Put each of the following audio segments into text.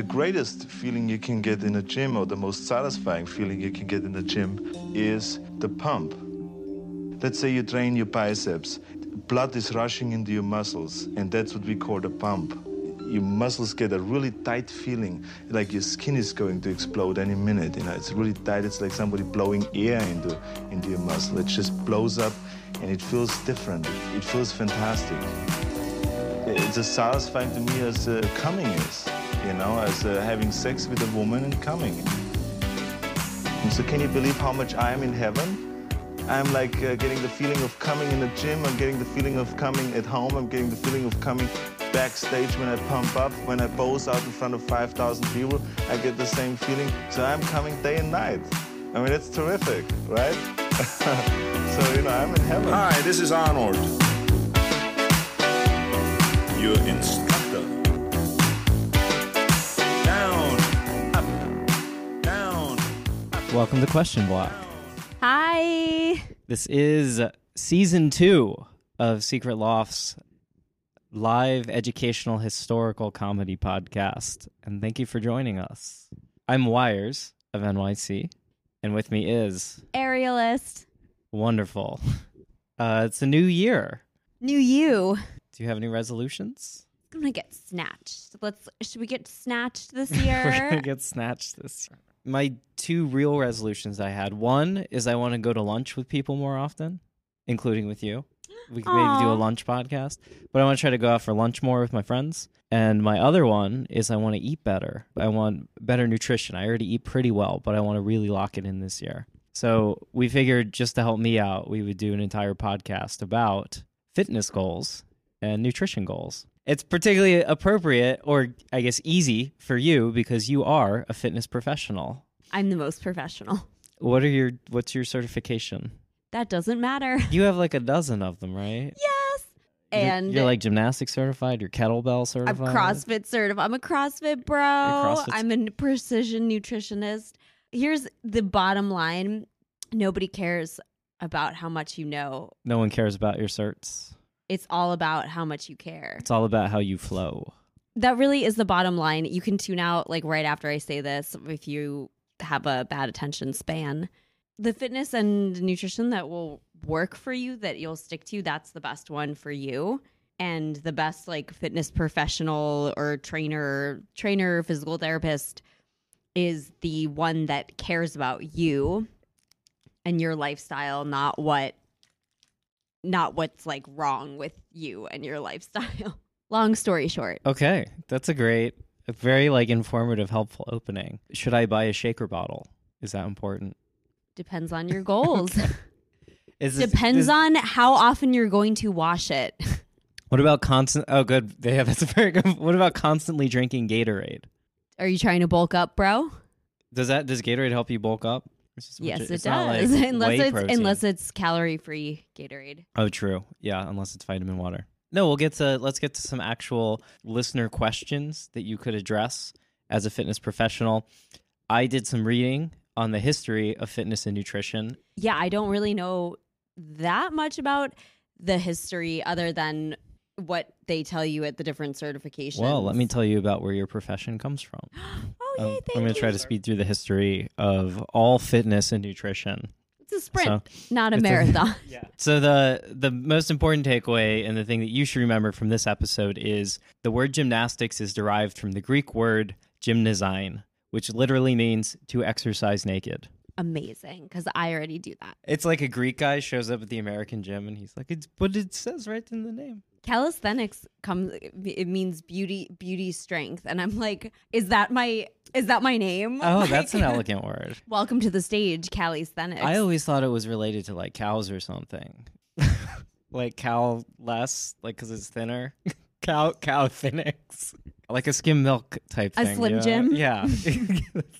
The greatest feeling you can get in a gym, or the most satisfying feeling you can get in the gym, is the pump. Let's say you train your biceps, blood is rushing into your muscles, and that's what we call the pump. Your muscles get a really tight feeling, like your skin is going to explode any minute. You know, it's really tight. It's like somebody blowing air into into your muscle. It just blows up, and it feels different. It, feels fantastic. It's as satisfying to me as uh, coming is, you know, as uh, having sex with a woman and coming. And so, can you believe how much I am in heaven? I'm like uh, getting the feeling of coming in the gym. I'm getting the feeling of coming at home. I'm getting the feeling of coming backstage when I pump up, when I pose out in front of 5,000 people. I get the same feeling. So I'm coming day and night. I mean, it's terrific, right? so, you know, I'm in heaven. Hi, this is Arnold, your instructor. Welcome to Question Block. Hi. This is season two of Secret Loft's live educational historical comedy podcast. And thank you for joining us. I'm Wires of NYC, and with me is Aerialist. wonderful. Uh, it's a new year. New you. Do you have any resolutions? I'm gonna get snatched. Let's. Should we get snatched this year? We're gonna get snatched this year. My two real resolutions I had. One is I want to go to lunch with people more often, including with you. We could maybe do a lunch podcast, but I want to try to go out for lunch more with my friends. And my other one is I want to eat better. I want better nutrition. I already eat pretty well, but I want to really lock it in this year. So we figured just to help me out, we would do an entire podcast about fitness goals and nutrition goals. It's particularly appropriate, or I guess easy for you because you are a fitness professional. I'm the most professional. What are your what's your certification? That doesn't matter. You have like a dozen of them, right? Yes. You're- And you're, like gymnastics certified, you're kettlebell certified. I'm. CrossFit certified. I'm a CrossFit bro. CrossFit I'm a precision nutritionist. Here's the bottom line: nobody cares about how much you know. No one cares about your certs. It's all about how much you care. It's all about how you flow. that really is the bottom line. You can tune out like right after I say this if you have a bad attention span. The fitness and nutrition that will work for you that you'll stick to, that's the best one for you. And the best like fitness professional or trainer, trainer, physical therapist is the one that cares about you and your lifestyle, not what not what's like wrong with you and your lifestyle. Long story short. Okay, that's a great, a very like informative, helpful opening. Should I buy a shaker bottle? Is that important? Depends on your goals. Is this- Depends is- on how often you're going to wash it. What about constant? Oh, good. Yeah, that's a very good. What about constantly drinking Gatorade? Are you trying to bulk up, bro? Does that does Gatorade help you bulk up? Yes, it's it not like does. unless it's protein. unless it's calorie free Gatorade. Oh, true. Yeah, unless it's vitamin water. No, we'll get to let's get to some actual listener questions that you could address as a fitness professional. I did some reading on the history of fitness and nutrition. Yeah, I don't really know that much about the history other than what they tell you at the different certifications. Well, let me tell you about where your profession comes from. Oh, Um, I'm going to try to speed through the history of all fitness and nutrition. It's a sprint, So- not a it's a- marathon. So the the most important takeaway and the thing that you should remember from this episode is the word gymnastics is derived from the Greek word gymnazein, which literally means to exercise naked. Amazing, because I already do that. It's like a Greek guy shows up at the American gym and he's like, "It's but it says right in the name." Calisthenics comes it means beauty beauty strength and i'm like is that my is that my name Oh, Like, that's an elegant word. welcome to the stage calisthenics I always thought it was related to like cows or something, like cow less, like because it's thinner. cow cow thinix, like a skim milk type A thing. Slim you know? Jim? Yeah,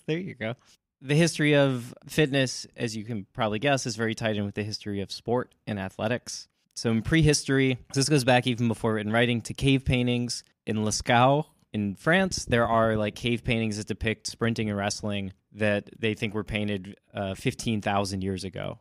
there you go. The history of fitness, as you can probably guess, is very tied in with the history of sport and athletics. So in prehistory, this goes back even before written writing to cave paintings in Lascaux in France. There are like cave paintings that depict sprinting and wrestling that they think were painted uh, fifteen thousand years ago.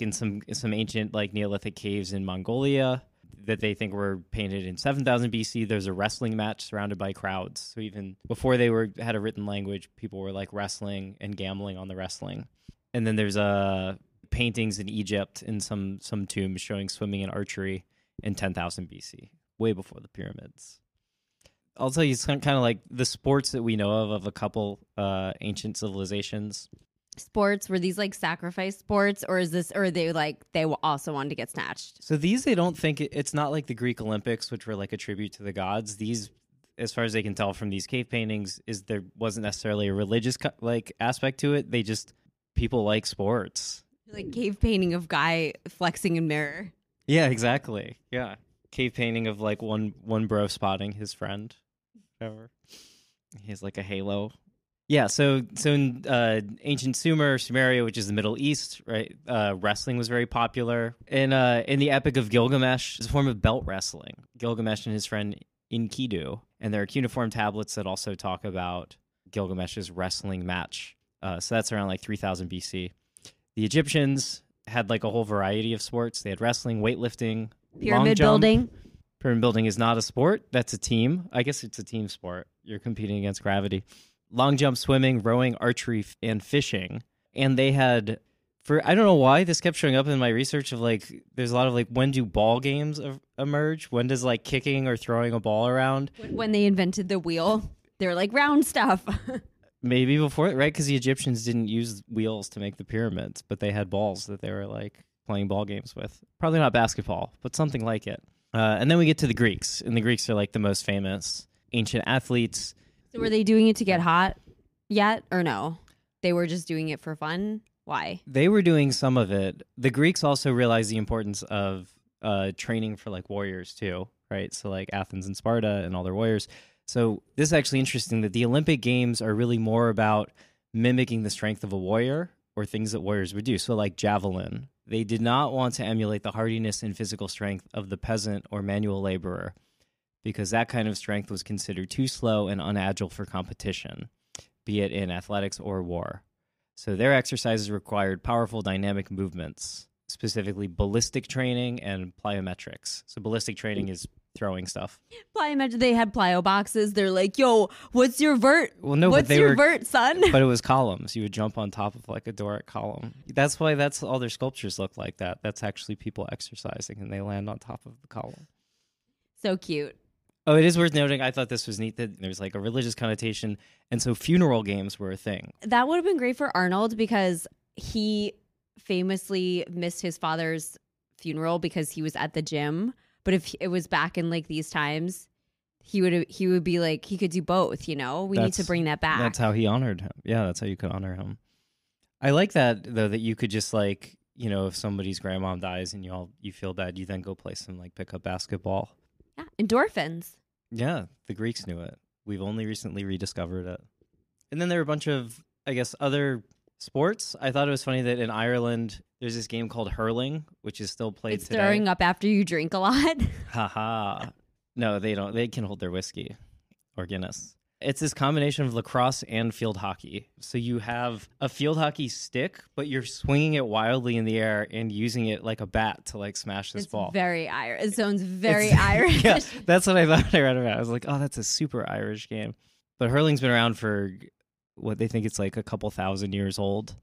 In some some ancient like Neolithic caves in Mongolia, that they think were painted in 7000 BC. There's a wrestling match surrounded by crowds. So even before they were had a written language, people were like wrestling and gambling on the wrestling. And then there's uh paintings in Egypt in some some tombs showing swimming and archery in 10,000 BC, way before the pyramids. I'll tell you, it's kind of like the sports that we know of of a couple uh, ancient civilizations. Sports were these like sacrifice sports, or is this, or they like they also wanted to get snatched? So these, they don't think it, it's not like the Greek Olympics, which were like a tribute to the gods. These, as far as they can tell from these cave paintings, is there wasn't necessarily a religious like aspect to it. They just people like sports. Like cave painting of guy flexing in mirror. Yeah, exactly. Yeah, cave painting of like one one bro spotting his friend. Whatever. He has like a halo. Yeah, so so in uh, ancient Sumer, Sumeria, which is the Middle East, right? Uh, wrestling was very popular. In uh, in the Epic of Gilgamesh, it's a form of belt wrestling. Gilgamesh and his friend Enkidu, and there are cuneiform tablets that also talk about Gilgamesh's wrestling match. Uh, so that's around like 3000 BC. The Egyptians had like a whole variety of sports. They had wrestling, weightlifting, Pyramid jump. building. Pyramid building is not a sport. That's a team. I guess it's a team sport. You're competing against gravity. Long jump, swimming, rowing, archery, f- and fishing. And they had, for I don't know why this kept showing up in my research of like, there's a lot of like, when do ball games emerge? When does like kicking or throwing a ball around? When they invented the wheel, they were like round stuff. Maybe before, right? Because the Egyptians didn't use wheels to make the pyramids, but they had balls that they were like playing ball games with. Probably not basketball, but something like it. Uh, and then we get to the Greeks, and the Greeks are like the most famous ancient athletes. so were they doing it to get hot yet, or no? They were just doing it for fun. Why? They were doing some of it. The Greeks also realized the importance of uh, training for like warriors too, right? So like Athens and Sparta and all their warriors. So this is actually interesting that the Olympic Games are really more about mimicking the strength of a warrior or things that warriors would do. So like javelin, they did not want to emulate the hardiness and physical strength of the peasant or manual laborer because that kind of strength was considered too slow and unagile for competition, be it in athletics or war. So their exercises required powerful dynamic movements, specifically ballistic training and plyometrics. So ballistic training is throwing stuff. Plyometric. They had plyo boxes. They're like, "Yo, what's your vert? Well, no, what's but they your were, vert, son?" but it was columns. You would jump on top of like a Doric column. That's why that's all their sculptures look like that. That's actually people exercising and they land on top of the column. so cute. Oh, it is worth noting. I thought this was neat that there's like a religious connotation, and so funeral games were a thing. That would have been great for Arnold because he famously missed his father's funeral because he was at the gym. But if it was back in like these times, he would he would be like he could do both. You know, we need to bring that back. That's how he honored him. Yeah, that's how you could honor him. I like that though that you could just like you know if somebody's grandmom dies and you all you feel bad, you then go play some like pick up basketball. yeah, endorphins. Yeah, the Greeks knew it. We've only recently rediscovered it. And then there are a bunch of I guess other sports. I thought it was funny that in Ireland there's this game called hurling, which is still played It's today. stirring up after you drink a lot. Haha. no, they don't. They can hold their whiskey or Guinness. It's this combination of lacrosse and field hockey. So you have a field hockey stick, but you're swinging it wildly in the air and using it like a bat to like smash this it's ball. very Irish. It sounds very It's- Irish. yeah, that's what I thought I read about. I was like, oh, that's a super Irish game. But hurling's been around for what they think it's like a couple thousand years old.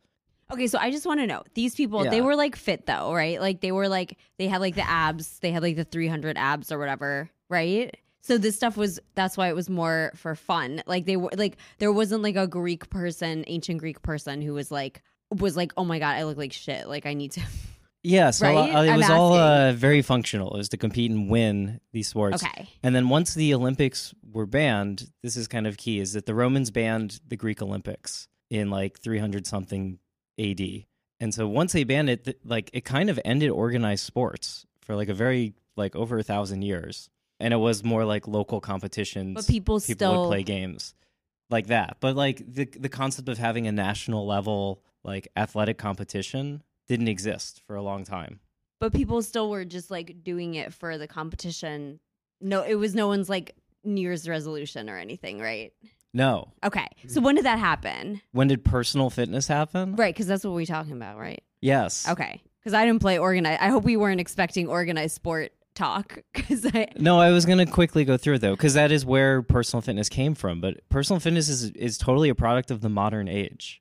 Okay, so I just want to know these people. They were like fit though, right? Like they were like they had like the abs. They had like the 300 abs or whatever, right? So this stuff was that's why it was more for fun. Like they were like there wasn't like a Greek person, ancient Greek person who was like was like, "Oh my god, I look like shit. Like I need to." Yeah, so Right? uh, it I'm was all uh, very functional. It was to compete and win these sports. Okay. And then once the Olympics were banned, this is kind of key, is that the Romans banned the Greek Olympics in like 300 something AD. And so once they banned it, th- like it kind of ended organized sports for like a very like over a thousand years. And it was more like local competitions. But people people still would play games like that. But like the the concept of having a national level like athletic competition didn't exist for a long time. but people still were just like doing it for the competition. No, it was no one's like New Year's resolution or anything, right? No. Okay. So when did that happen? When did personal fitness happen? Right, because that's what we're talking about, right? Yes. Okay. Because I didn't play organized. I hope we weren't expecting organized sport talk because I No, I was gonna quickly go through it though, because that is where personal fitness came from. But personal fitness is is totally a product of the modern age.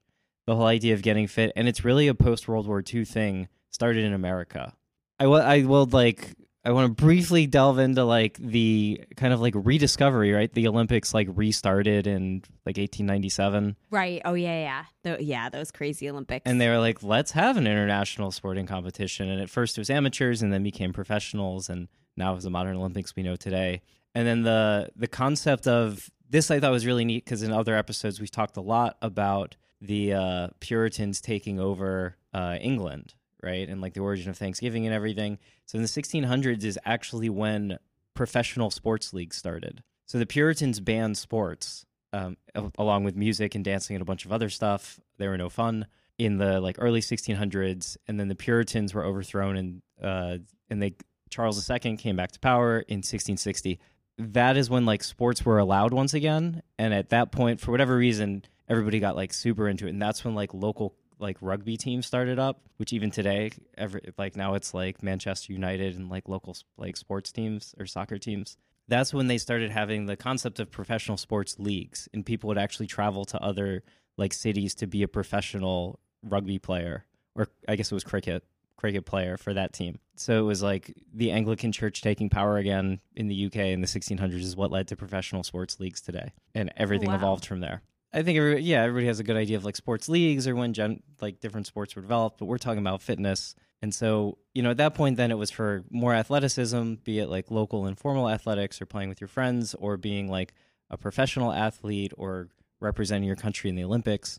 The whole idea of getting fit, and it's really a post World War II thing, started in America. I will, I will like, I want to briefly delve into like the kind of like rediscovery, right? The Olympics like restarted in like 1897, right. Oh yeah, yeah, Tho- yeah. Those crazy Olympics. and they were like, let's have an international sporting competition. And at first it was amateurs, and then became professionals, and now is the modern Olympics we know today. And then the the concept of this I thought was really neat because in other episodes we've talked a lot about the uh, Puritans taking over uh, England, right, and like the origin of Thanksgiving and everything. So in the 1600s is actually when professional sports leagues started. So the Puritans banned sports um, along with music and dancing and a bunch of other stuff. They were no fun in the like early 1600s, and then the Puritans were overthrown, and uh, and they Charles II came back to power in 1660. That is when like sports were allowed once again, and at that point, for whatever reason, everybody got like super into it, and that's when like local like rugby teams started up, which even today, every like now it's like Manchester United and like local like sports teams or soccer teams. That's when they started having the concept of professional sports leagues and people would actually travel to other like cities to be a professional rugby player or i guess it was cricket cricket player for that team. So it was like the anglican church taking power again in the uk in the 1600s is what led to professional sports leagues today. And everything oh, wow. evolved from there i think every, yeah everybody has a good idea of like sports leagues or when gen, like different sports were developed but we're talking about fitness and so, you know, at that point, then it was for more athleticism, be it like local informal athletics or playing with your friends or being like a professional athlete or representing your country in the Olympics.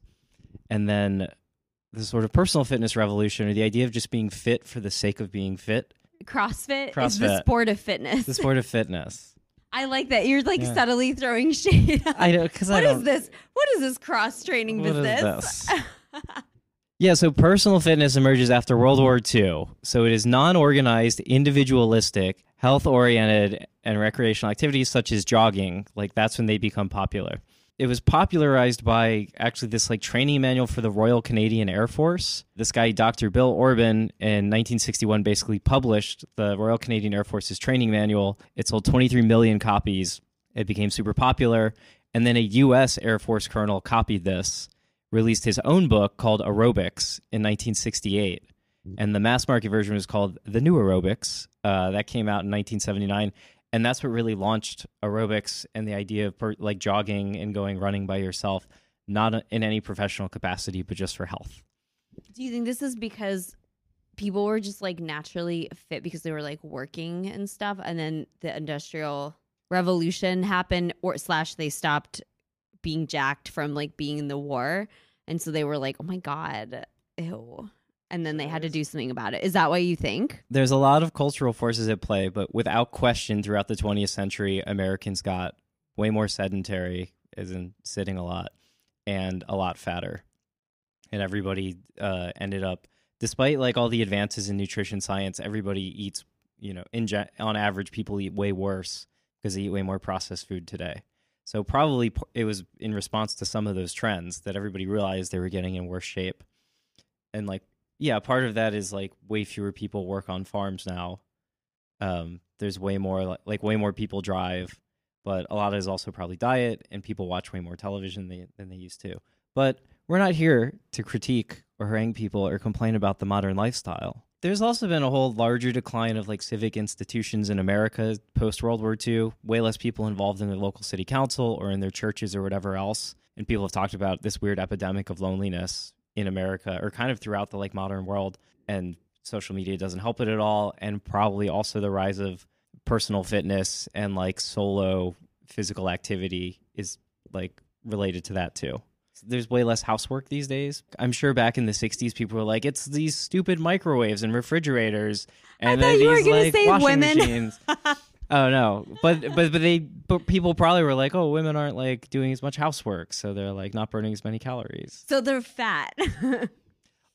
And then the sort of personal fitness revolution or the idea of just being fit for the sake of being fit, CrossFit, is the sport of fitness. the sport of fitness. I like that you're like Yeah. subtly throwing shade. I know, because I don't. is this? What is this cross training What is business? this? yeah, so personal fitness emerges after World War II. So it is non organized, individualistic, health oriented, and recreational activities such as jogging. Like that's when they become popular. It was popularized by actually this like training manual for the Royal Canadian Air Force. This guy, Dr. Bill Orban, in 1961 basically published the Royal Canadian Air Force's training manual. It sold 23 million copies. It became super popular. And then a U.S. Air Force colonel copied this released his own book called Aerobics in 1968. And the mass market version was called The New Aerobics. Uh, that came out in 1979. And that's what really launched aerobics and the idea of per, like jogging and going running by yourself, not in any professional capacity, but just for health. Do you think this is because people were just like naturally fit because they were like working and stuff, and then the industrial revolution happened, or slash they stopped being jacked from like being in the war, and so they were like, oh my god, ew, and then they had to do something about it. Is that what you think? There's a lot of cultural forces at play, but without question, throughout the 20th century, Americans got way more sedentary, as in sitting a lot, and a lot fatter. And everybody uh, ended up, despite like all the advances in nutrition science, everybody eats, you know, in gen- on average, people eat way worse because they eat way more processed food today. So probably p- it was in response to some of those trends that everybody realized they were getting in worse shape. And like yeah, part of that is like way fewer people work on farms now. Um, there's way more like, like way more people drive, but a lot is also probably diet and people watch way more television than than they used to. But we're not here to critique or harangue people or complain about the modern lifestyle. There's also been a whole larger decline of like civic institutions in America post World War II. Way less people involved in their local city council or in their churches or whatever else. And people have talked about this weird epidemic of loneliness in America or kind of throughout the like modern world. And social media doesn't help it at all. And probably also the rise of personal fitness and like solo physical activity is like related to that too. There's way less housework these days. I'm sure back in the 60s, people were like, it's these stupid microwaves and refrigerators and thought then you were these gonna like say washing women. Oh no, but but but they but people probably were like, oh, women aren't like doing as much housework, so they're like not burning as many calories. So they're fat.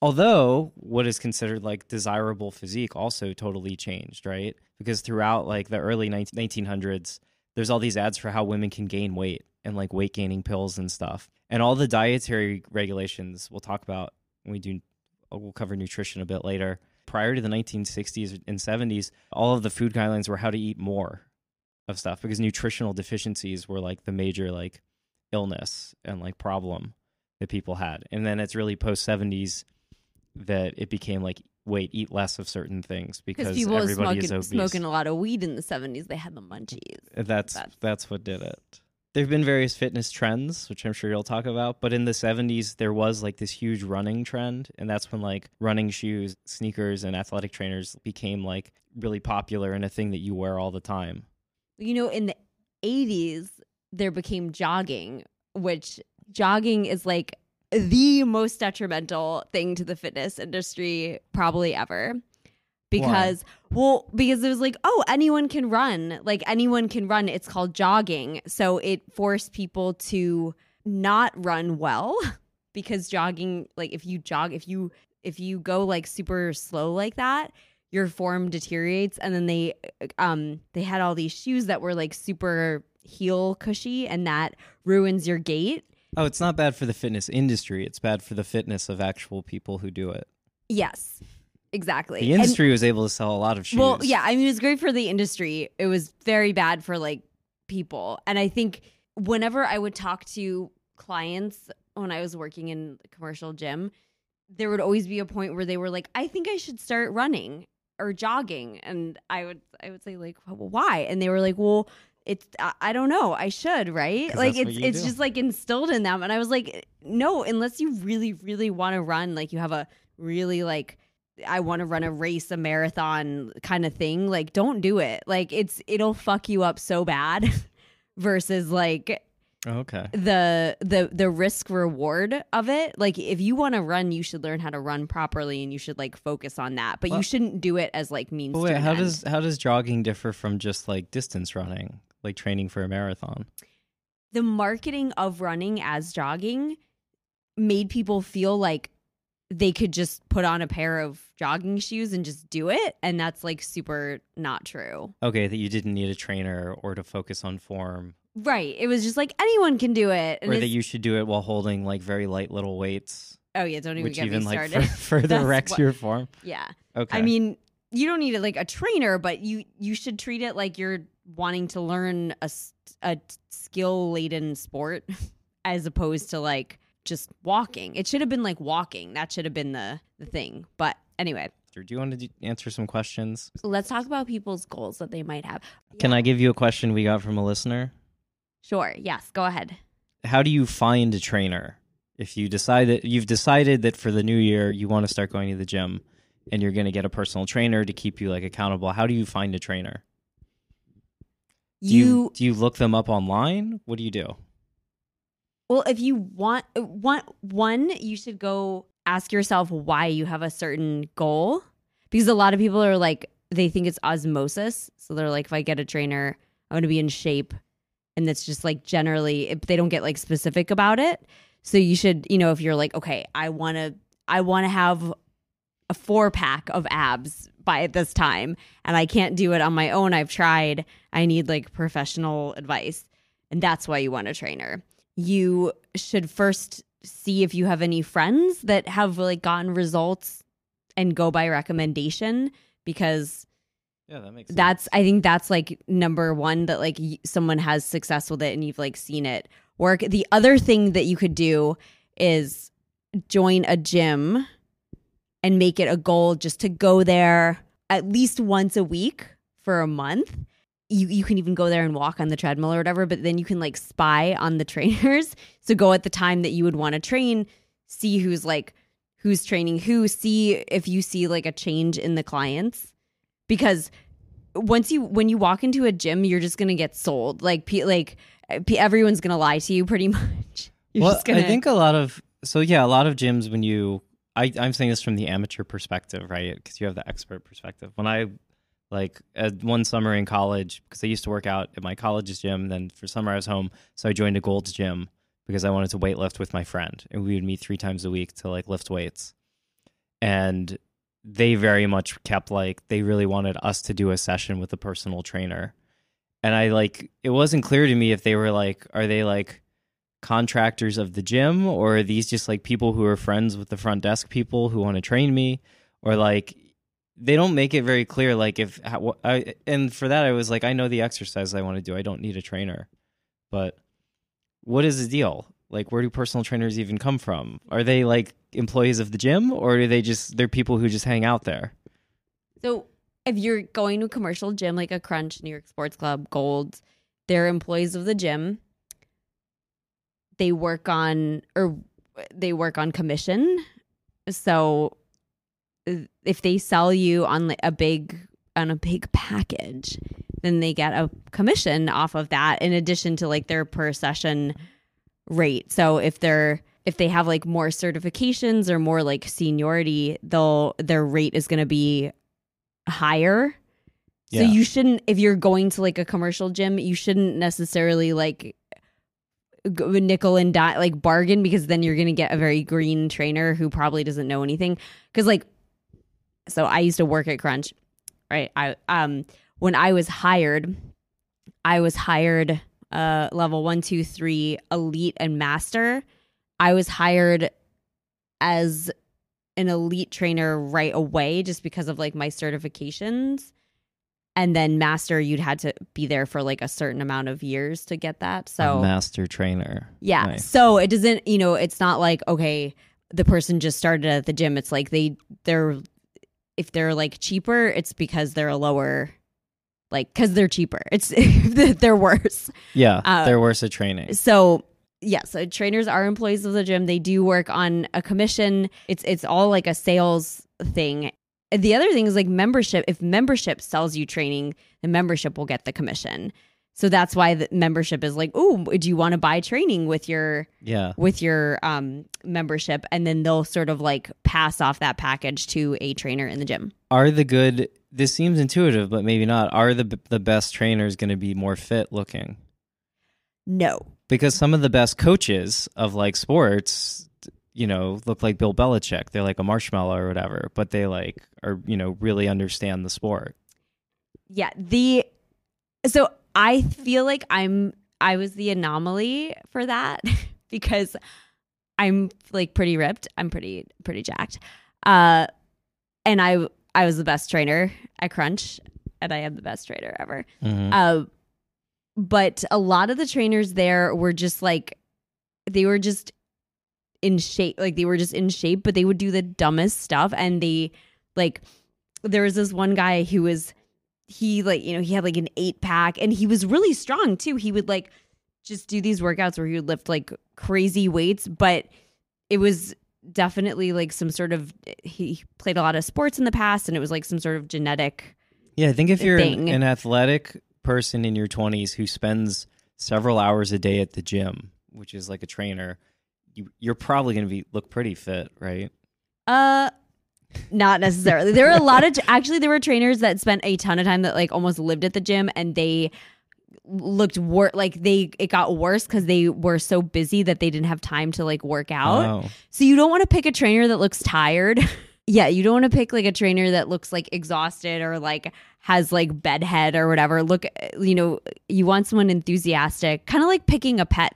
Although what is considered like desirable physique also totally changed, right? Because throughout like the early 19- 1900s, there's all these ads for how women can gain weight and like weight gaining pills and stuff, and all the dietary regulations we'll talk about when we do. We'll cover nutrition a bit later. Prior to the 1960s and 70s, all of the food guidelines were how to eat more of stuff because nutritional deficiencies were like the major like illness and like problem that people had. And then it's really post 70s that it became like wait, eat less of certain things because people everybody smoking, is obese. smoking a lot of weed in the 70s. They had the munchies. That's That's- that's what did it. There've been various fitness trends, which I'm sure you'll talk about, but in the 70s there was like this huge running trend, and that's when like running shoes, sneakers and athletic trainers became like really popular and a thing that you wear all the time. You know, in the 80s, there became jogging, which jogging is like the most detrimental thing to the fitness industry probably ever. Because, well, because it was like, oh, anyone can run. Like, anyone can run. It's called jogging. So it forced people to not run well because jogging, like, if you jog, if you, if you go like super slow like that, your form deteriorates and then they um they had all these shoes that were like super heel cushy and that ruins your gait Oh, it's not bad for the fitness industry. It's bad for the fitness of actual people who do it. yes exactly. The And- industry was able to sell a lot of shoes. well yeah i mean it was great for the industry. It was very bad for like people. And i think whenever i would talk to clients when i was working in the commercial gym there would always be a point where they were like i think i should start running or jogging. And i would i would say like well, why? And they were like well it's I, I don't know. I should right? like it's it's do. just like instilled in them. And i was like no unless you really really want to run like you have a really like I want to run a race, a marathon kind of thing. Like, don't do it. Like, it's it'll fuck you up so bad. versus like okay. the the the risk reward of it. Like, if you want to run, you should learn how to run properly, and you should like focus on that. But Well- you shouldn't do it as like means. Wait, how end. does how does jogging differ from just like distance running, like training for a marathon? the marketing of running as jogging made people feel like they could just put on a pair of jogging shoes and just do it and that's like super not true. Okay, that you didn't need a trainer or to focus on form, right it was just like anyone can do it or that you should do it while holding like very light little weights, oh yeah don't even which get even me like started. fur- further wrecks what- your form. yeah. Okay, i mean you don't need like a trainer but you you should treat it like you're wanting to learn a, a skill laden sport as opposed to like just walking it should have been like walking that should have been the the thing but anyway do you want to do- answer some questions? Let's talk about people's goals that they might have. Can I give you a question we got from a listener? Sure. Yes. Go ahead. How do you find a trainer if you decide that you've decided that for the new year you want to start going to the gym and you're going to get a personal trainer to keep you like accountable? How do you find a trainer? Do you, You, do you look them up online? What do you do? Well, if you want uh, want one, you should go ask yourself why you have a certain goal, because a lot of people are like they think it's osmosis, so they're like, if I get a trainer, I'm going to be in shape, and that's just like generally if they don't get like specific about it. So you should, you know, if you're like, okay, I want to, I want to have a four pack of abs by this time and I can't do it on my own. I've tried. I need like professional advice. And that's why you want a trainer. You should first see if you have any friends that have like gotten results and go by recommendation because Yeah, that makes that's I think that's like number 1 that like someone has success with it and you've like seen it work. The other thing that you could do is join a gym and make it a goal just to go there at least once a week for a month. You you can even go there and walk on the treadmill or whatever, but then you can like spy on the trainers. So go at the time that you would want to train, see who's like who's training who, see if you see like a change in the clients. Because once you when you walk into a gym, you're just going to get sold. Like pe- like pe- everyone's going to lie to you pretty much. You're well, just gonna, I think a lot of so yeah, a lot of gyms when you I I'm saying this from the amateur perspective, right? Because you have the expert perspective. When I like uh, one summer in college, because I used to work out at my college's gym, then for summer I was home, so I joined a Gold's gym because I wanted to weight lift with my friend, and we would meet three times a week to like lift weights, and they very much kept like they really wanted us to do a session with a personal trainer. And I like it wasn't clear to me if they were like, are they like contractors of the gym or are these just like people who are friends with the front desk people who want to train me or like they don't make it very clear. Like if how, I and for that I was like, I know the exercise I want to do. I don't need a trainer. But what is the deal? Like, where do personal trainers even come from? Are they like employees of the gym, or are they just they're people who just hang out there? So if you're going to a commercial gym like a Crunch, New York Sports Club, Gold, they're employees of the gym. They work on or they work on commission. So if they sell you on a big on a big package, then they get a commission off of that in addition to like their per session rate. So if they're if they have like more certifications or more like seniority, they'll their rate is going to be higher. So Yeah. you shouldn't if you're going to like a commercial gym, you shouldn't necessarily like nickel and dime like bargain because then you're going to get a very green trainer who probably doesn't know anything cuz like so I used to work at Crunch, right? I um when I was hired, I was hired uh level one, two, three, elite and master. I was hired as an elite trainer right away just because of like my certifications. And then master, you'd had to be there for like a certain amount of years to get that. So a master trainer. yeah. Nice. So it doesn't, you know, it's not like okay, the person just started at the gym. It's like they they're if they're like cheaper, it's because they're a lower like cuz they're cheaper. It's they're worse. Yeah, Uh, they're worse at training. So yeah, so trainers are employees of the gym. They do work on a commission. It's it's all like a sales thing. The other thing is like membership. If membership sells you training, the membership will get the commission. So that's why the membership is like, oh, do you want to buy training with your Yeah. with your um membership? And then they'll sort of like pass off that package to a trainer in the gym. Are the good? This seems intuitive, but maybe not. Are the the best trainers going to be more fit looking? No, Because some of the best coaches of like sports, you know, look like Bill Belichick. They're like a marshmallow or whatever, but they like are you know really understand the sport. yeah the so i feel like i'm i was the anomaly for that because i'm like pretty ripped. I'm pretty pretty jacked. Uh and i i was the best trainer at crunch and i am the best trainer ever. Mhm. uh but a lot of the trainers there were just like they were just in shape like they were just in shape but they would do the dumbest stuff and they like there was this one guy who was he like you know he had like an eight pack and he was really strong too he would like just do these workouts where he would lift like crazy weights but it was definitely like some sort of he played a lot of sports in the past and it was like some sort of genetic Yeah, I think if you're an, an athletic person in your 20s who spends several hours a day at the gym, which is like a trainer, you, you're probably going to be look pretty fit, right? Uh, not necessarily. There were a lot of actually there were trainers that spent a ton of time that like almost lived at the gym and they looked wor- like they it got worse because they were so busy that they didn't have time to like work out. Oh, So you don't want to pick a trainer that looks tired. yeah, you don't want to pick like a trainer that looks like exhausted or like has like bedhead or whatever. Look, you know, you want someone enthusiastic, kind of like picking a pet.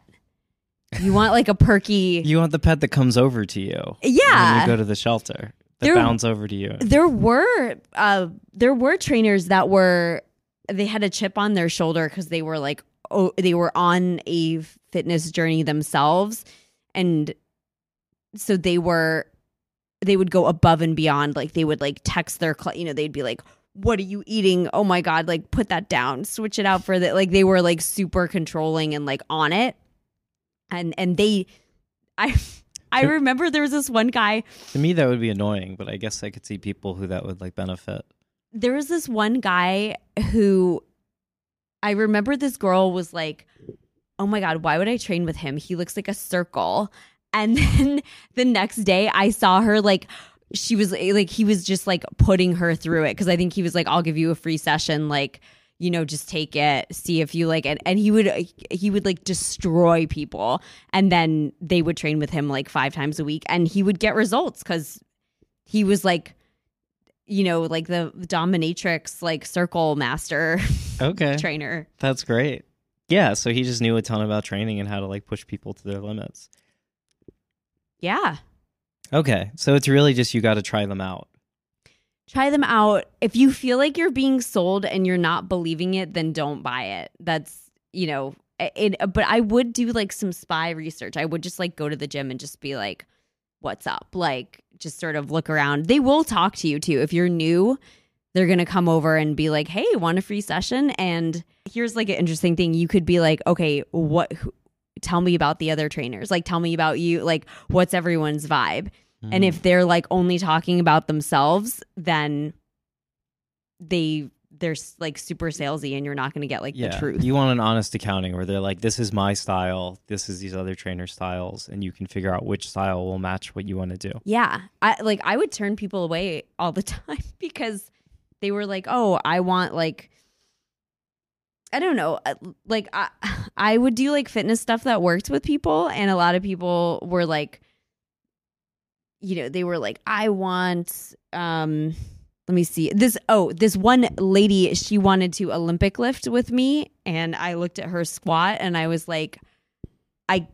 You want like a perky. you want the pet that comes over to you. when yeah. you go to the shelter that There- bounds over to you. there were uh there were trainers that were they had a chip on their shoulder because they were like oh they were on a fitness journey themselves. And so they were they would go above and beyond. Like they would like text their cl- you know they'd be like what are you eating? Oh my god like put that down. Switch it out for that like they were like super controlling and like on it. And and they i i remember there was this one guy To me, that would be annoying, but I guess I could see people who that would like benefit. there was this one guy who I remember this girl was like, Oh my God, why would I train with him? He looks like a circle. And then the next day I saw her like, she was like, he was just like putting her through it. Cause I think he was like, I'll give you a free session. Like, you know, just take it, see if you like it. And he would, he would like destroy people. And then they would train with him like five times a week and he would get results because he was like, you know, like the dominatrix, like circle master Okay, trainer. that's great. Yeah, so he just knew a ton about training and how to like push people to their limits. Yeah. Okay, so it's really just you got to try them out. Try them out. If you feel like you're being sold and you're not believing it, then don't buy it. That's, you know, it, uh, but I would do like some spy research. I would just like go to the gym and just be like, what's up? Like, just sort of look around. They will talk to you too. If you're new, they're going to come over and be like, hey, want a free session? And here's like an interesting thing. You could be like, okay, what, who, tell me about the other trainers. Like, tell me about you. Like, what's everyone's vibe? And if they're like only talking about themselves, then they they're like super salesy and you're not going to get like yeah, the truth. you want an honest accounting where they're like, "This is my style. This is these other trainer styles," and you can figure out which style will match what you want to do. yeah. I like I would turn people away all the time because they were like, "Oh, I want like I don't know, uh, like I I would do like fitness stuff that worked with people and a lot of people were like you know, they were like, "I want um let me see. This oh, this one lady, she wanted to Olympic lift with me and I looked at her squat and I was like I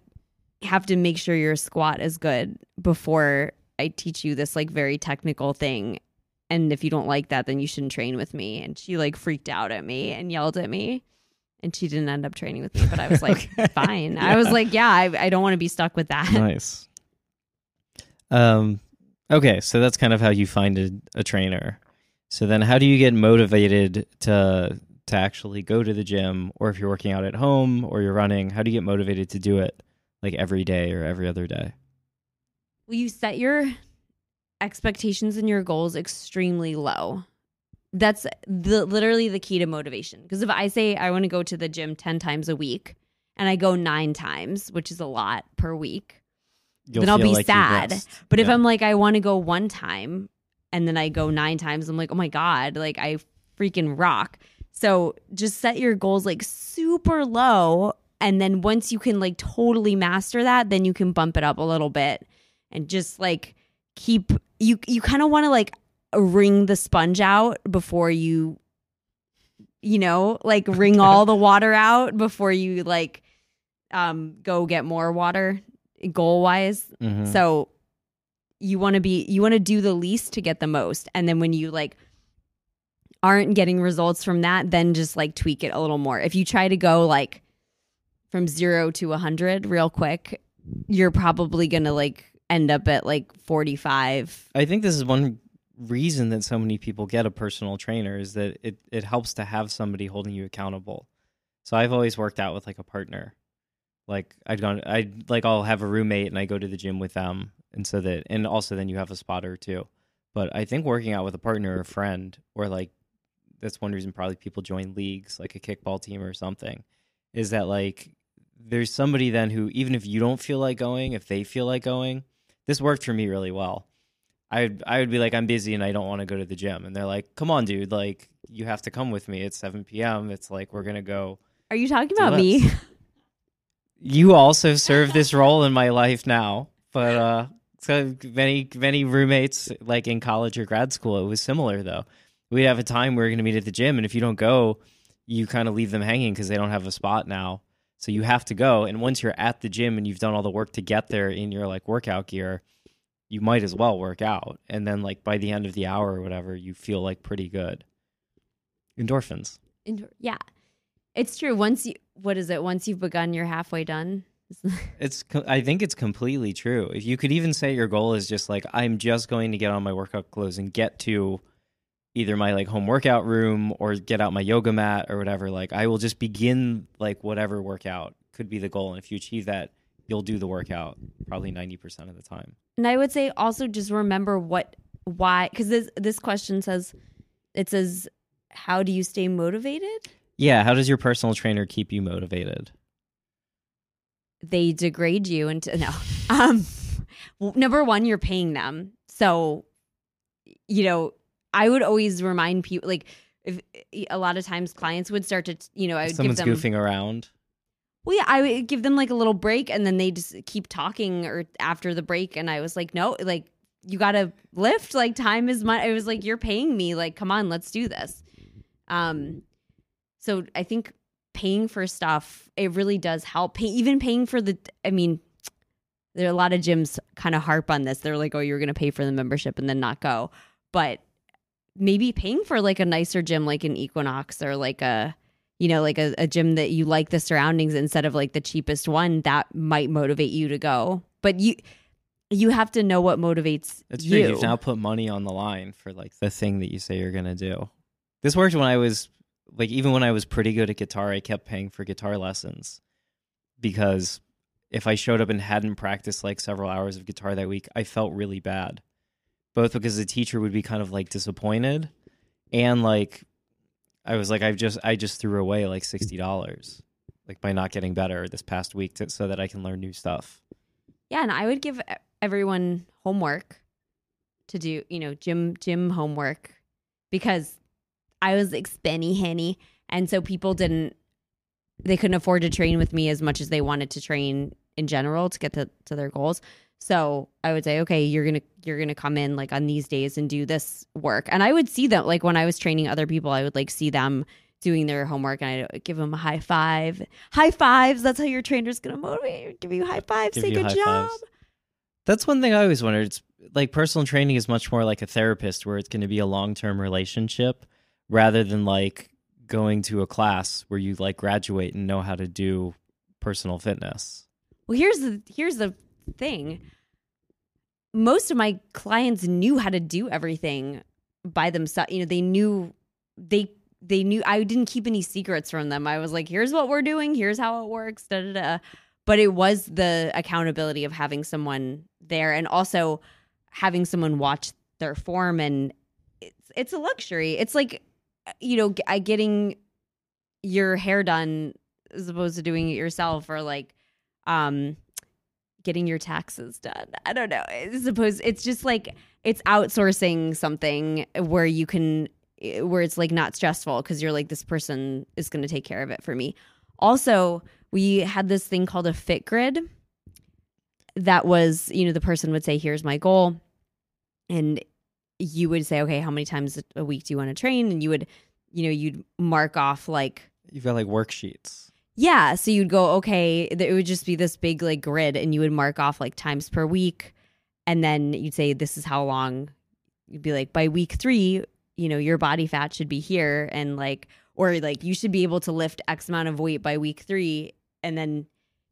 have to make sure your squat is good before I teach you this like very technical thing. And if you don't like that, then you shouldn't train with me. And she like freaked out at me and yelled at me. And she didn't end up training with me, but I was like, Okay. fine. I was like, yeah, I, I don't want to be stuck with that. nice. Um, okay, so that's kind of how you find a, a trainer. So then, how do you get motivated to to actually go to the gym, or if you're working out at home or you're running, how do you get motivated to do it like every day or every other day? Will you set your expectations and your goals extremely low? That's the literally the key to motivation. Because if I say I want to go to the gym 10 times a week and I go 9 times, which is a lot per week, then I'll be like sad. But if Yeah. I'm like I want to go one time and then I go 9 times, I'm like, "Oh my god, like I freaking rock." So, just set your goals like super low and then once you can like totally master that, then you can bump it up a little bit and just like keep you you kind of want to like wring the sponge out before you you know, like wring all the water out before you like um go get more water goal wise. Mhm. So you want to be you want to do the least to get the most and then when you like aren't getting results from that then just like tweak it a little more. If you try to go like from 0 to a 100 real quick, you're probably going to like end up at like 45. I think this is one reason that so many people get a personal trainer is that it, it helps to have somebody holding you accountable. So I've always worked out with like a partner. Like I'd gone I like I'll have a roommate and I go to the gym with them and so that and also then you have a spotter too. But I think working out with a partner or a friend or like that's one reason probably people join leagues like a kickball team or something is that like there's somebody then who even if you don't feel like going, if they feel like going, this worked for me really well. I I would be like I'm busy and I don't want to go to the gym, and they're like, "Come on, dude! Like you have to come with me. It's 7 p.m. It's like we're gonna go." Are you talking about me? You also serve this role in my life now, but uh, so many many roommates like in college or grad school, it was similar though. We'd have a time we were gonna meet at the gym, and if you don't go, you kind of leave them hanging because they don't have a spot now. So you have to go, and once you're at the gym and you've done all the work to get there in your like workout gear, you might as well work out. And then like by the end of the hour or whatever, you feel like pretty good. Endorphins. Indoor- yeah. It's true. Once you what is it? Once you've begun, you're halfway done. It's I think it's completely true. If you could even say your goal is just like I'm just going to get on my workout clothes and get to either my like home workout room or get out my yoga mat or whatever, like I will just begin like whatever workout could be the goal and if you achieve that, you'll do the workout probably 90% of the time. And I would say also just remember what why because this this question says it says how do you stay motivated? Yeah, how does your personal trainer keep you motivated? They degrade you into no. Um number one, you're paying them. So you know, I would always remind people like if a lot of times clients would start to you know, I would someone's give them goofing around. Well, yeah, I would give them like a little break and then they just keep talking or after the break. And I was like, no, like, you got to lift. Like, time is money. I was like, you're paying me. Like, come on, let's do this. Um, so I think paying for stuff, it really does help. Pay, even paying for the, I mean, there are a lot of gyms kind of harp on this. They're like, oh, you're going to pay for the membership and then not go. But maybe paying for like a nicer gym like an Equinox or like a you know like a, a gym that you like the surroundings instead of like the cheapest one that might motivate you to go. But you you have to know what motivates That's true. you. You've now put money on the line for like the thing that you say you're gonna do. This worked when I was like even when I was pretty good at guitar, I kept paying for guitar lessons because if I showed up and hadn't practiced like several hours of guitar that week, I felt really bad. Both because the teacher would be kind of like disappointed and like I was like I've just I just threw away like sixty dollars like by not getting better this past week to, so that I can learn new stuff. Yeah, and I would give everyone homework to do, you know, gym gym homework because I was like spenny henny, and so people didn't they couldn't afford to train with me as much as they wanted to train in general to get to, to their goals. So I would say, okay, you're gonna you're gonna come in like on these days and do this work, and I would see them like when I was training other people, I would like see them doing their homework, and I give them a high five, high fives. That's how your trainer's gonna motivate you, give you high fives, Give say good job. fives. That's one thing I always wondered. It's like personal training is much more like a therapist where it's going to be a long-term relationship rather than like going to a class where you like graduate and know how to do personal fitness. Well, here's the here's the thing. Most of my clients knew how to do everything by themselves. You know, they knew they they knew I didn't keep any secrets from them. I was like, here's what we're doing, here's how it works, da da da. But it was the accountability of having someone there and also having someone watch their form and it's it's a luxury. It's like you know, getting your hair done as opposed to doing it yourself or like um getting your taxes done. I don't know. I suppose it's just like it's outsourcing something where you can where it's like not stressful because you're like this person is going to take care of it for me. Also, we had this thing called a fit grid that was, you know, the person would say here's my goal and you would say okay, how many times a week do you want to train and you would you know, you'd mark off like You've got like worksheets. yeah, so you'd go, okay, it would just be this big like grid and you would mark off like times per week and then you'd say this is how long. You'd be like by week 3, you know, your body fat should be here and like or like you should be able to lift x amount of weight by week 3 and then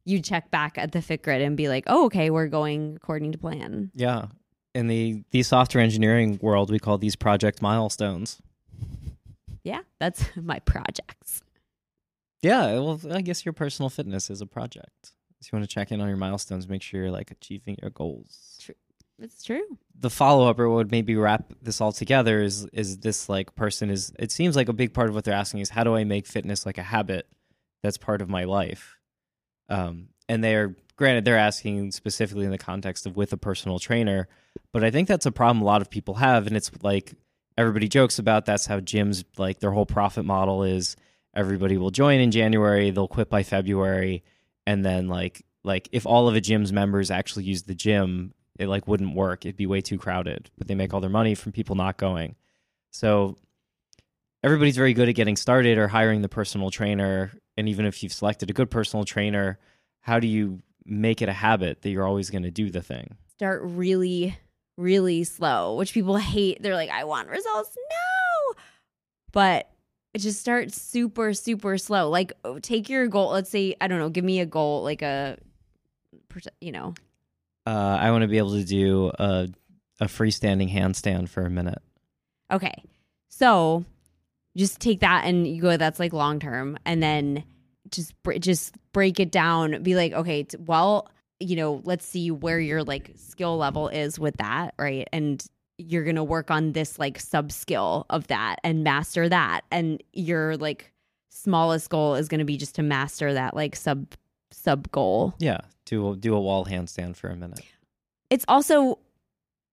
you check back at the fit grid and be like, "Oh, okay, we're going according to plan." Yeah. In the the software engineering world, we call these project milestones. Yeah, that's my projects. Yeah, well, I guess your personal fitness is a project. So you want to check in on your milestones, make sure you're like achieving your goals. True. It's true. the follow up or what would maybe wrap this all together is is this like person is it seems like a big part of what they're asking is how do I make fitness like a habit that's part of my life? Um, and they're granted they're asking specifically in the context of with a personal trainer, but I think that's a problem a lot of people have, and it's like everybody jokes about that's how gyms like their whole profit model is everybody will join in January, they'll quit by February, and then like like if all of a gym's members actually use the gym, it like wouldn't work. It'd be way too crowded. But they make all their money from people not going. So everybody's very good at getting started or hiring the personal trainer. And even if you've selected a good personal trainer, how do you make it a habit that you're always going to do the thing? start really, really slow, which people hate. They're like, I want results No. But it just start super, super slow. Like, oh, take your goal. Let's say, I don't know, give me a goal, like a, you know, Uh, I want to be able to do a a freestanding handstand for a minute. Okay. So just take that and you go, that's like long term. And then just, just break it down. Be like, okay, t- well, you know, let's see where your like skill level is with that. Right. And you're going to work on this like sub skill of that and master that. And your like smallest goal is going to be just to master that like sub, sub goal. Yeah, do a, do a wall handstand for a minute. it's also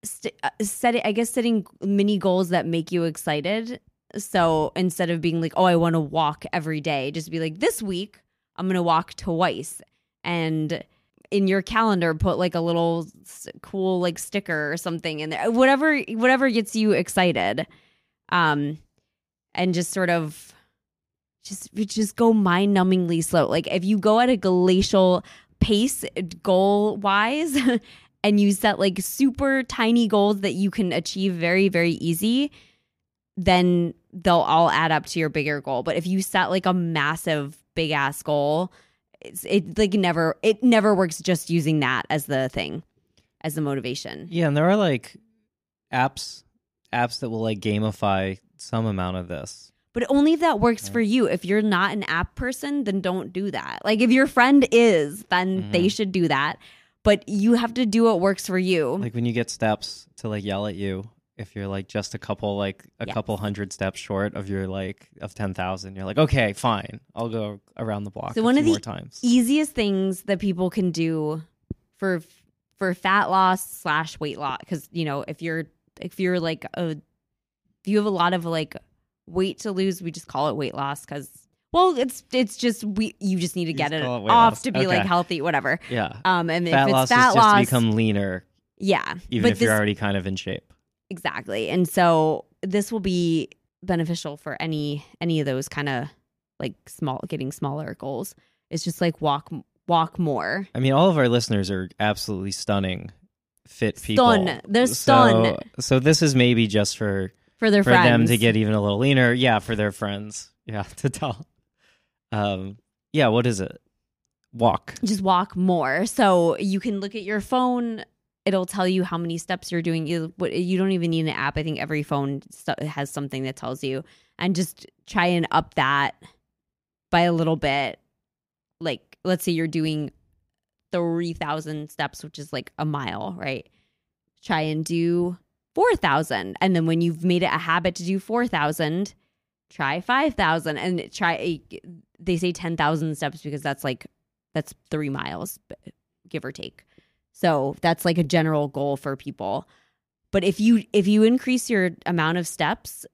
st- uh, setting i guess setting mini goals that make you excited so instead of being like oh i want to walk every day just be like this week i'm gonna walk twice and in your calendar put like a little cool like sticker or something in there whatever whatever gets you excited um and just sort of just just go mind numbingly slow like if you go at a glacial pace goal wise and you set like super tiny goals that you can achieve very very easy then they'll all add up to your bigger goal. But if you set like a massive big ass goal, it's it like never it never works just using that as the thing, as the motivation. Yeah, and there are like apps apps that will like gamify some amount of this. But only if that works for you. If you're not an app person, then don't do that. Like if your friend is, then they Mhm. should do that. But you have to do what works for you. Like when you get steps to like yell at you if you're like just a couple like a Yes. couple hundred steps short of your like of 10,000 you're like okay fine I'll go around the block So one of the times. easiest things that people can do for for fat loss slash weight loss because you know if you're if you're like a if you have a lot of like weight to lose we just call it weight loss because well it's it's just we you just need to get it it off loss. to be like healthy whatever yeah. um and fat if it's loss fat loss become leaner yeah even but if this, you're already kind of in shape. Exactly and so this will be beneficial for any any of those kind of like small getting smaller goals it's just like walk walk more I mean all of our listeners are absolutely stunning fit people. Stun. They're So- So this is maybe just for for their for friends them to get even a little leaner. Yeah, for their friends. Yeah, to tell. Um, yeah. What is it? Walk. just walk more. So you can look at your phone. It'll tell you how many steps you're doing. You you don't even need an app. I think every phone has something that tells you, and just try and up that by a little bit. Like let's say you're doing three thousand steps, which is like a mile, right? Try and do four thousand, and then when you've made it a habit to do four thousand, try five thousand, and try. They say ten thousand steps because that's like that's three miles give or take so that's like a general goal for people. But if you if you increase your amount of steps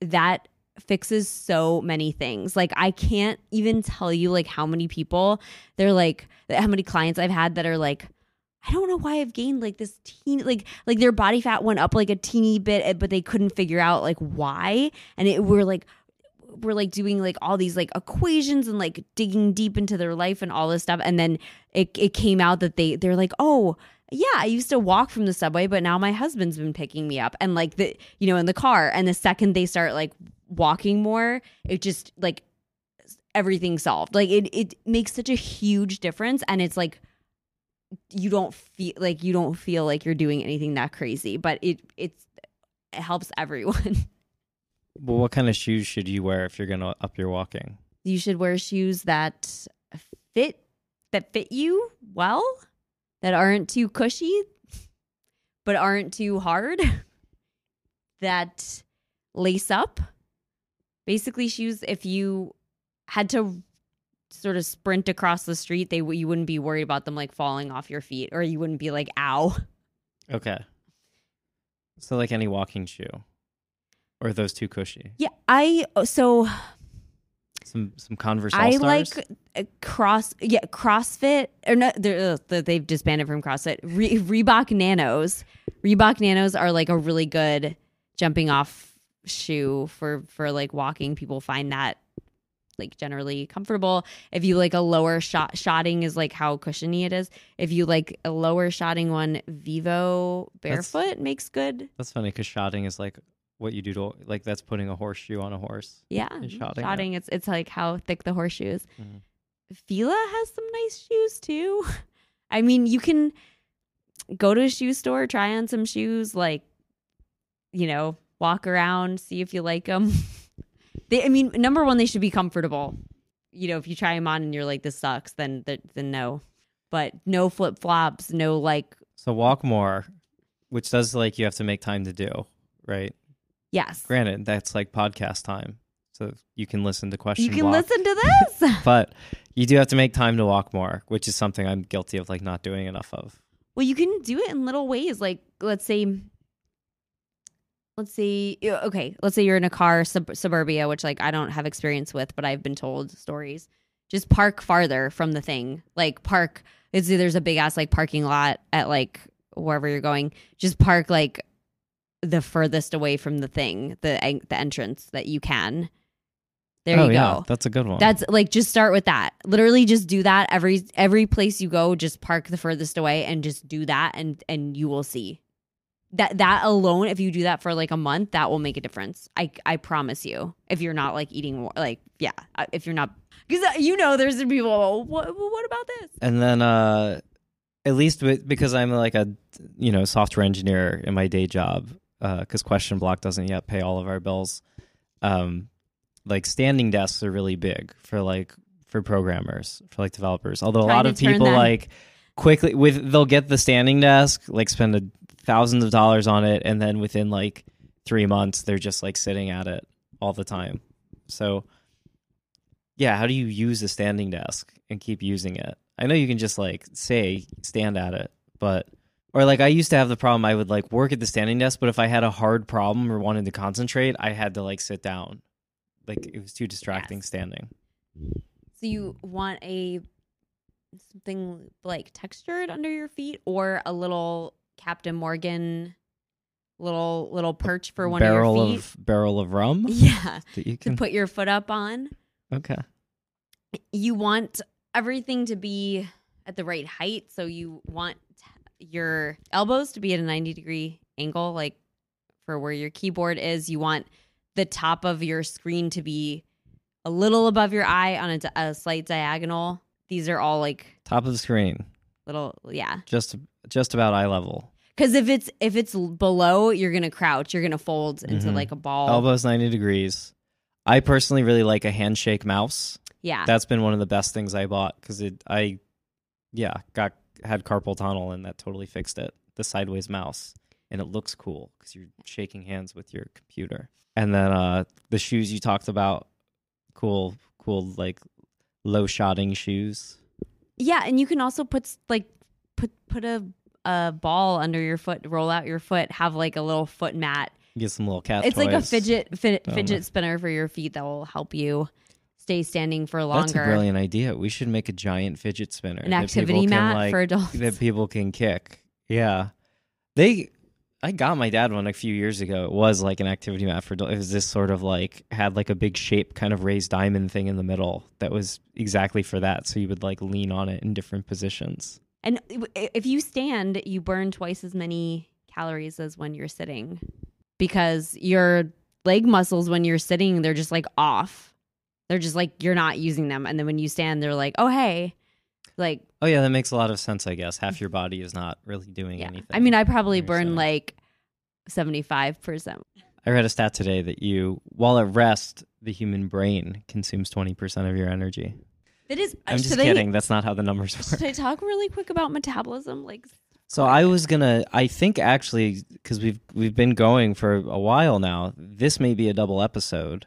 that fixes so many things. Like i can't even tell you like how many people they're like how many clients i've had that are like i don't know why i've gained like this teeny like like their body fat went up like a teeny bit eh, but they couldn't figure out like why. And it we're like we're like doing like all these like equations and like digging deep into their life and all this stuff and then it it came out that they they're like oh yeah i used to walk from the subway but now my husband's been picking me up and like the you know in the car and the second they start like walking more it just like everything solved. Like it it makes such a huge difference and it's like you don't feel like you don't feel like you're doing anything that crazy but it it's it helps everyone Well, what kind of shoes should you wear if you're gonna up your walking? you should wear shoes that fit that fit you well that aren't too cushy but aren't too hard that lace up basically shoes if you had to sort of sprint across the street they you wouldn't be worried about them like falling off your feet or you wouldn't be like ow Okay. So like any walking shoe, or are those too cushy? yeah i so Some some Converse. I All-Stars? like uh, cross, yeah, CrossFit or no, they're, uh, they've disbanded from CrossFit. Re- Reebok Nanos, Reebok Nanos are like a really good jumping off shoe for for like walking. People find that like generally comfortable. If you like a lower shot, shotting is like how cushiony it is. If you like a lower shotting one, Vivo That's- barefoot makes good. That's funny because shotting is like what you do to like that's putting a horseshoe on a horse. Yeah, And shotting, shotting. It's it's like how thick the horseshoe is. Mhm. Fila has some nice shoes too. I mean, you can go to a shoe store, try on some shoes, like you know, walk around, see if you like them. they, I mean, number one, they should be comfortable. You know, if you try them on and you're like, this sucks, then th- then no. But no flip flops, no like, So walk more, which does like you have to make time to do, right? Yes, Granted, that's like podcast time, so you can listen to questions. you can listen to this. but you do have to make time to walk more, which is something I'm guilty of like not doing enough of. Well, you can do it in little ways. Like, let's say, let's say, okay, let's say you're in a car, sub- suburbia, which like I don't have experience with, but I've been told stories. Just park farther from the thing. Like, park. It's there's a big ass like parking lot at like wherever you're going. Just park like the furthest away from the thing, the en- the entrance that you can. There oh, you yeah, go. That's a good one. That's like just start with that. Literally just do that every every place you go, just park the furthest away and just do that and and you will see. that that alone, if you do that for like a month, that will make a difference. I I promise you. If you're not like eating more, like yeah, uh, if you're not because you know there's people. "Oh, What what about this? and then uh at least with, because i'm like a you know software engineer in my day job because question block doesn't yet pay all of our bills. Um like standing desks are really big for like for programmers for like developers. Although a lot of people like quickly with they'll get the standing desk like spend a, thousands of dollars on it and then within like three months they're just like sitting at it all the time. So yeah how do you use a standing desk and keep using it? I know you can just like say stand at it but or like i used to have the problem i would like work at the standing desk but if i had a hard problem or wanted to concentrate i had to like sit down like it was too distracting Yes. standing So you want a something like textured under your feet, or a little Captain Morgan, little little perch for one barrel of your feet. of barrel of rum yeah, that you to can put your foot up on. okay you want everything to be at the right height. So you want your elbows to be at a 90 degree angle, like for where your keyboard is. You want the top of your screen to be a little above your eye on a, di- a slight diagonal. These are all like top of the screen little, yeah. just just about eye level Because if it's if it's below, you're gonna crouch. You're gonna fold into Mhm. like a ball. elbows 90 degrees i personally really like a handshake mouse Yeah, that's been one of the best things I bought because it I yeah got had carpal tunnel and that totally fixed it. The sideways mouse and it looks cool because you're shaking hands with your computer. And then uh the shoes you talked about, cool cool like low shotting shoes. Yeah, and you can also put like put put a a ball under your foot, roll out your foot, have like a little foot mat. Get some little cat it's like a fidget fi- fidget spinner for your feet that will help you stay standing for longer. That's a brilliant idea. We should make a giant fidget spinner. An activity can, mat like, for adults. that people can kick. Yeah. They I got my dad one a few years ago. It was like an activity mat for adults. it was this sort of like had like a big shape kind of raised diamond thing in the middle that was exactly for that. So you would like lean on it in different positions. And if you stand, you burn twice as many calories as when you're sitting because your leg muscles, when you're sitting, they're just like off. They're just like, you're not using them. And then when you stand, they're like, oh, hey. Like, Oh yeah, that makes a lot of sense, I guess. Half your body is not really doing yeah. anything. I mean, I probably burn like 75%. I read a stat today that you while at rest, the human brain consumes twenty percent of your energy. It is. I'm uh, just should I- kidding. That's not how the numbers work. Should I talk really quick about metabolism? Like, So I was gonna. I think actually, because we've we've been going for a while now. This may be a double episode,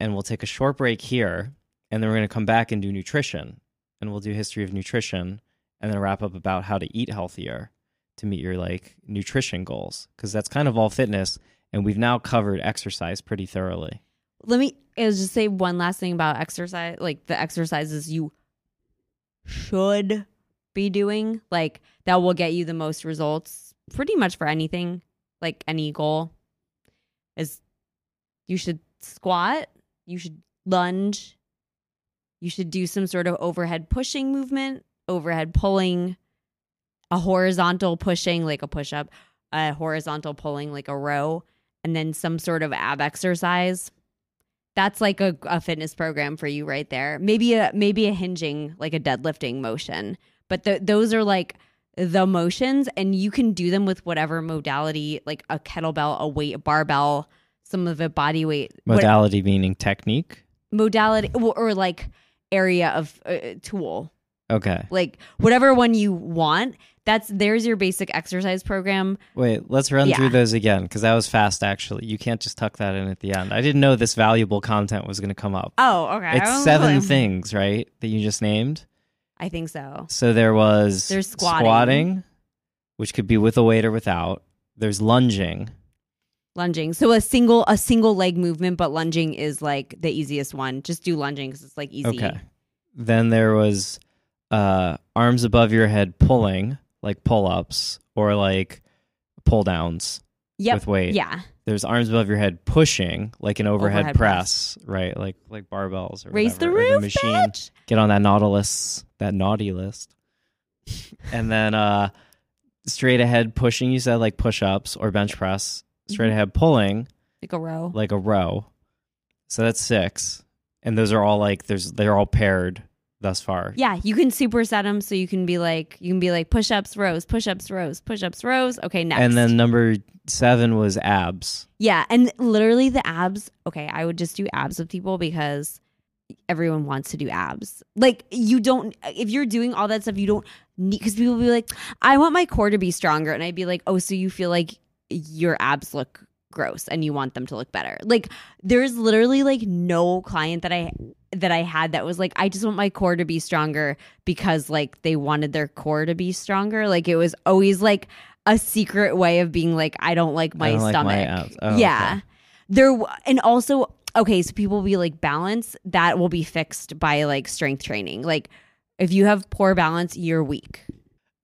and we'll take a short break here, and then we're gonna come back and do nutrition, and we'll do history of nutrition, and then wrap up about how to eat healthier to meet your like nutrition goals, because that's kind of all fitness, and we've now covered exercise pretty thoroughly. let me just say one last thing about exercise, like the exercises you should be doing, like that will get you the most results pretty much for anything, like any goal. Is you should squat, you should lunge, you should do some sort of overhead pushing movement, overhead pulling, a horizontal pushing like a push up, a horizontal pulling like a row, and then some sort of ab exercise. That's like a, a fitness program for you right there. Maybe a maybe a hinging like a deadlifting motion. But the, those are like the motions and you can do them with whatever modality like a kettlebell a weight a barbell some of it body weight what- Modality meaning technique. modality or, or like area of uh, tool Okay. like whatever one you want that's there's your basic exercise program Wait, let's run Yeah. through those again because that was fast. Actually, you can't just tuck that in at the end. I didn't know this valuable content was going to come up. oh okay It's seven things, right? That you just named. i think so So there was There's squatting. which could be with a weight or without. There's lunging. Lunging so a single a single leg movement but lunging is like the easiest one just do lunging because it's like easy Okay. Then there was uh, arms above your head pulling, like pull ups or like pull downs yep with weight. yeah There's arms above your head pushing, like an overhead, Overhead press, right? Like like barbells or raise the whatever, or roof machine. bitch. Get on that Nautilus, that naughty list. and then uh straight ahead pushing, you said like push ups or bench press. Straight ahead pulling, like a row. like a row. So that's six. And those are all like there's they're all paired thus far. Yeah, you can superset them so you can be like you can be like push ups, rows, push ups, rows, push ups, rows. Okay, next. And then number seven was abs. yeah, and literally the abs. Okay, I would just do abs with people because everyone wants to do abs. Like you don't if you're doing all that stuff, you don't need because people be like, I want my core to be stronger, and I'd be like, oh, so you feel like your abs look gross and you want them to look better. Like there's literally like no client that I that I had that was like, I just want my core to be stronger because like they wanted their core to be stronger. Like it was always like a secret way of being like, I don't like my don't like stomach. my abs. Oh, yeah. okay. There and also okay, so people will be like balance that will be fixed by like strength training. Like if you have poor balance, you're weak.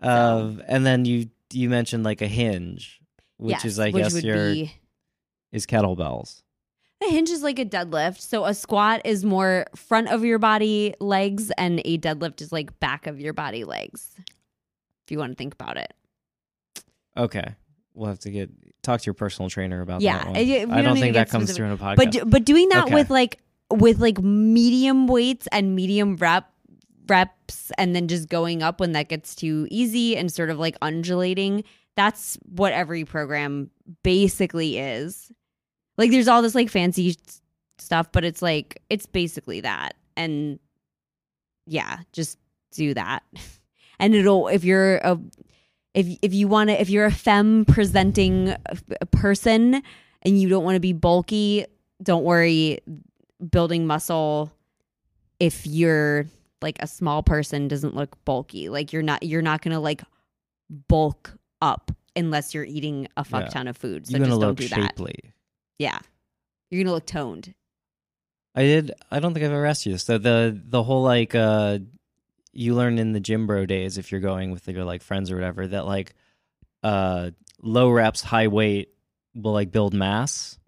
Um, and then you you mentioned like a hinge, which Yes, is I which guess your be is kettlebells. A hinge is like a deadlift. So a squat is more front of your body legs, and a deadlift is like back of your body legs. If you want to think about it. Okay. We'll have to get talk to your personal trainer about Yeah, that one. I- don't don't think that comes specific- through in a podcast. But do- but doing that Okay. with like with like medium weights and medium rep reps and then just going up when that gets too easy and sort of like undulating, that's what every program basically is. Like there's all this like fancy stuff, but it's like it's basically that. And yeah, just do that. And it'll if you're a if if you want to if you're a femme presenting uh, person and you don't want to be bulky, don't worry building muscle if you're like a small person doesn't look bulky. Like you're not you're not going to like bulk up unless you're eating a fuck Yeah. ton of food. So You're gonna just don't do that. shapely. Yeah. You're going to look toned. I did. I don't think I've ever asked you this. The the the whole like uh, you learn in the gym bro days if you're going with your like friends or whatever that like uh low reps high weight will like build mass,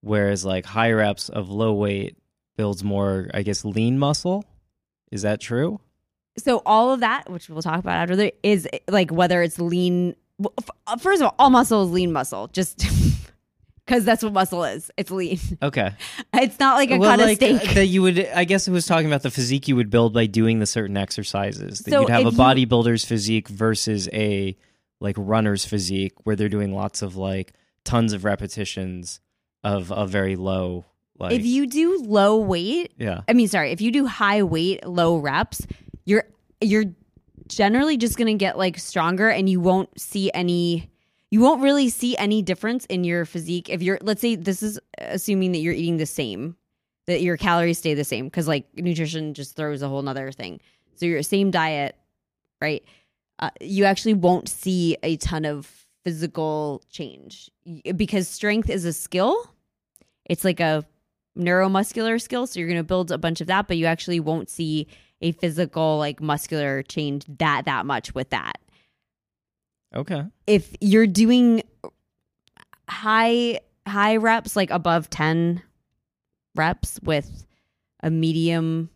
whereas like high reps of low weight builds more I guess lean muscle. Is that true? so all of that which we'll talk about after is like whether it's lean first of all all muscle is lean muscle just because that's what muscle is it's lean Okay. it's not like a well, cut like of steak uh, that you would. I guess it was talking about the physique you would build by doing the certain exercises. That So you'd have a if you- bodybuilder's physique versus a like runner's physique, where they're doing lots of like tons of repetitions of a very low. Like if you do low weight yeah, i mean sorry if you do high weight low reps you're you're generally just gonna get like stronger and you won't see any you won't really see any difference in your physique if you're let's say this is assuming that you're eating the same that your calories stay the same because like nutrition just throws a whole nother thing. So your same diet right uh, you actually won't see a ton of physical change because strength is a skill. It's like a neuromuscular skill so you're going to build a bunch of that but you actually won't see a physical like muscular change that that much with that. Okay, if you're doing high high reps like above 10 reps with a medium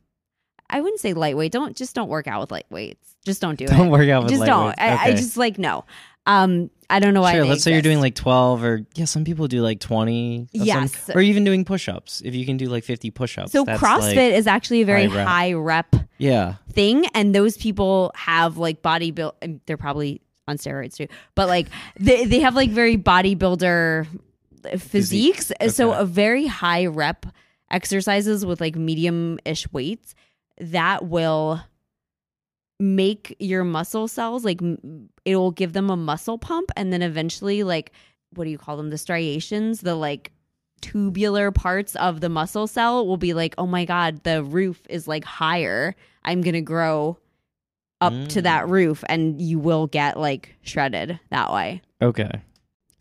i wouldn't say lightweight. Don't just don't work out with lightweights. Just don't do it. don't work out with just don't. I, I just like no um i don't know why Sure, let's say you're doing like 12 or yeah, some people do like 20. of some- Yes. or even doing push-ups. If you can do like 50 push-ups. so crossfit like- is actually a very high rep. high rep yeah. thing and those people have like body build they're probably on steroids too but like they, they have like very bodybuilder physiques so Okay. a very high rep exercises with like medium-ish weights that will make your muscle cells like it will give them a muscle pump and then eventually like what do you call them the striations the like tubular parts of the muscle cell will be like oh my god the roof is like higher i'm gonna grow up to Mm. that roof and you will get like shredded that way Okay.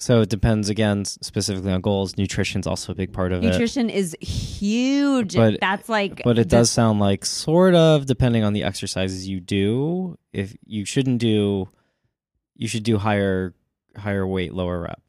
So it depends again specifically on goals. Nutrition's also a big part of it. nutrition is huge But- that's like But it the- does sound like sort of depending on the exercises you do. If you shouldn't do, you should do higher higher weight, lower rep.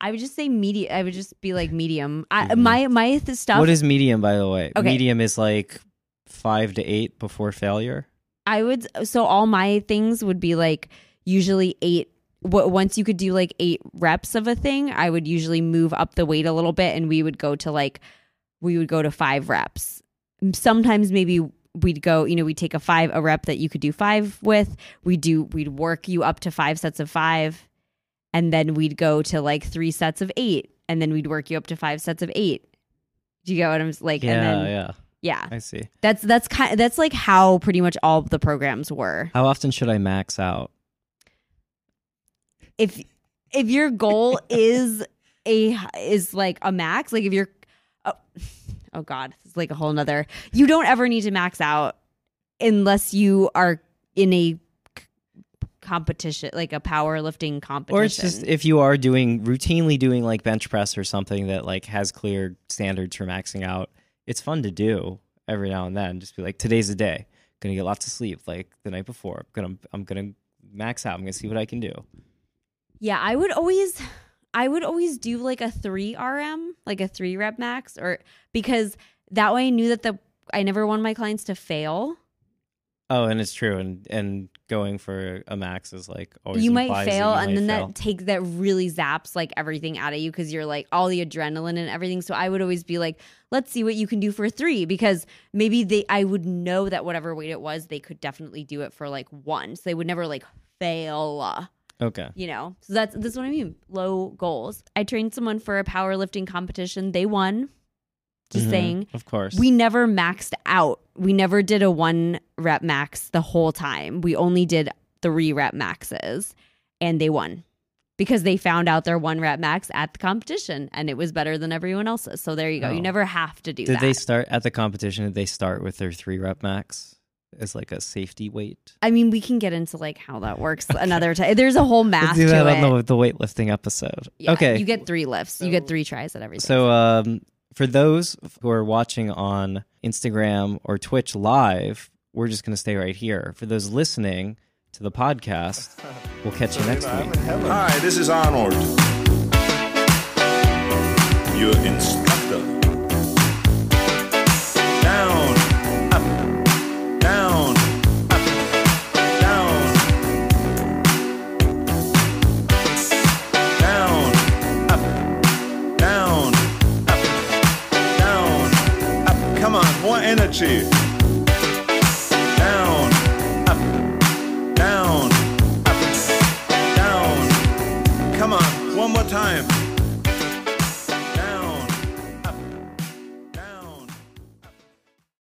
i would just say medium i would just be like medium I, my my th- stuff What is medium, by the way? Okay. Medium is like five to eight before failure. I would so all my things would be like usually eight. What once you could do like eight reps of a thing, I would usually move up the weight a little bit, and we would go to like we would go to five reps. Sometimes maybe we'd go, you know, we'd take a five a rep that you could do five with. We do we'd work you up to five sets of five, and then we'd go to like three sets of eight, and then we'd work you up to five sets of eight. Do you get what I'm like? Yeah, and then yeah. yeah, I see. that's that's kind that's like how pretty much all the programs were. How often should I max out? If if your goal is a is like a max, like if you're oh, oh god, it's like a whole nother. You don't ever need to max out unless you are in a competition, like a powerlifting competition. Or it's just if you are doing routinely doing like bench press or something that like has clear standards for maxing out, it's fun to do every now and then. Just be like, today's the day. Gonna get lots of sleep like the night before. gonna I'm gonna max out. I'm gonna see what I can do. Yeah, I would always I would always do like a 3 RM, like a 3 rep max or because that way I knew that the I never want my clients to fail. Oh, and it's true. And and going for a max is like always you might fail you and might then fail. that takes that really zaps like everything out of you because you're like all the adrenaline and everything. So I would always be like, let's see what you can do for 3 because maybe they I would know that whatever weight it was, they could definitely do it for like 1. So they would never like fail. Okay. you know so that's that's what i mean. Low goals. I trained someone for a powerlifting competition. They won. Just Mhm. saying. Of course. we never maxed out. We never did a one rep max the whole time. We only did three rep maxes and they won because they found out their one rep max at the competition and it was better than everyone else's. So there you go. Oh. you never have to do Did that. Did they start at the competition? Did they start with their three rep max as like a safety weight? i mean we can get into like how that works another time there's a whole math We'll do to that it on the, the weightlifting episode. Yeah, okay. you get three lifts you get three tries at everything So, um, for those who are watching on Instagram or Twitch live, we're just going to stay right here. For those listening to the podcast, we'll catch you next I'm week. Hi, this is Arnold. Your instructor. Energy. Down, up, down, up, down. Come on, one more time.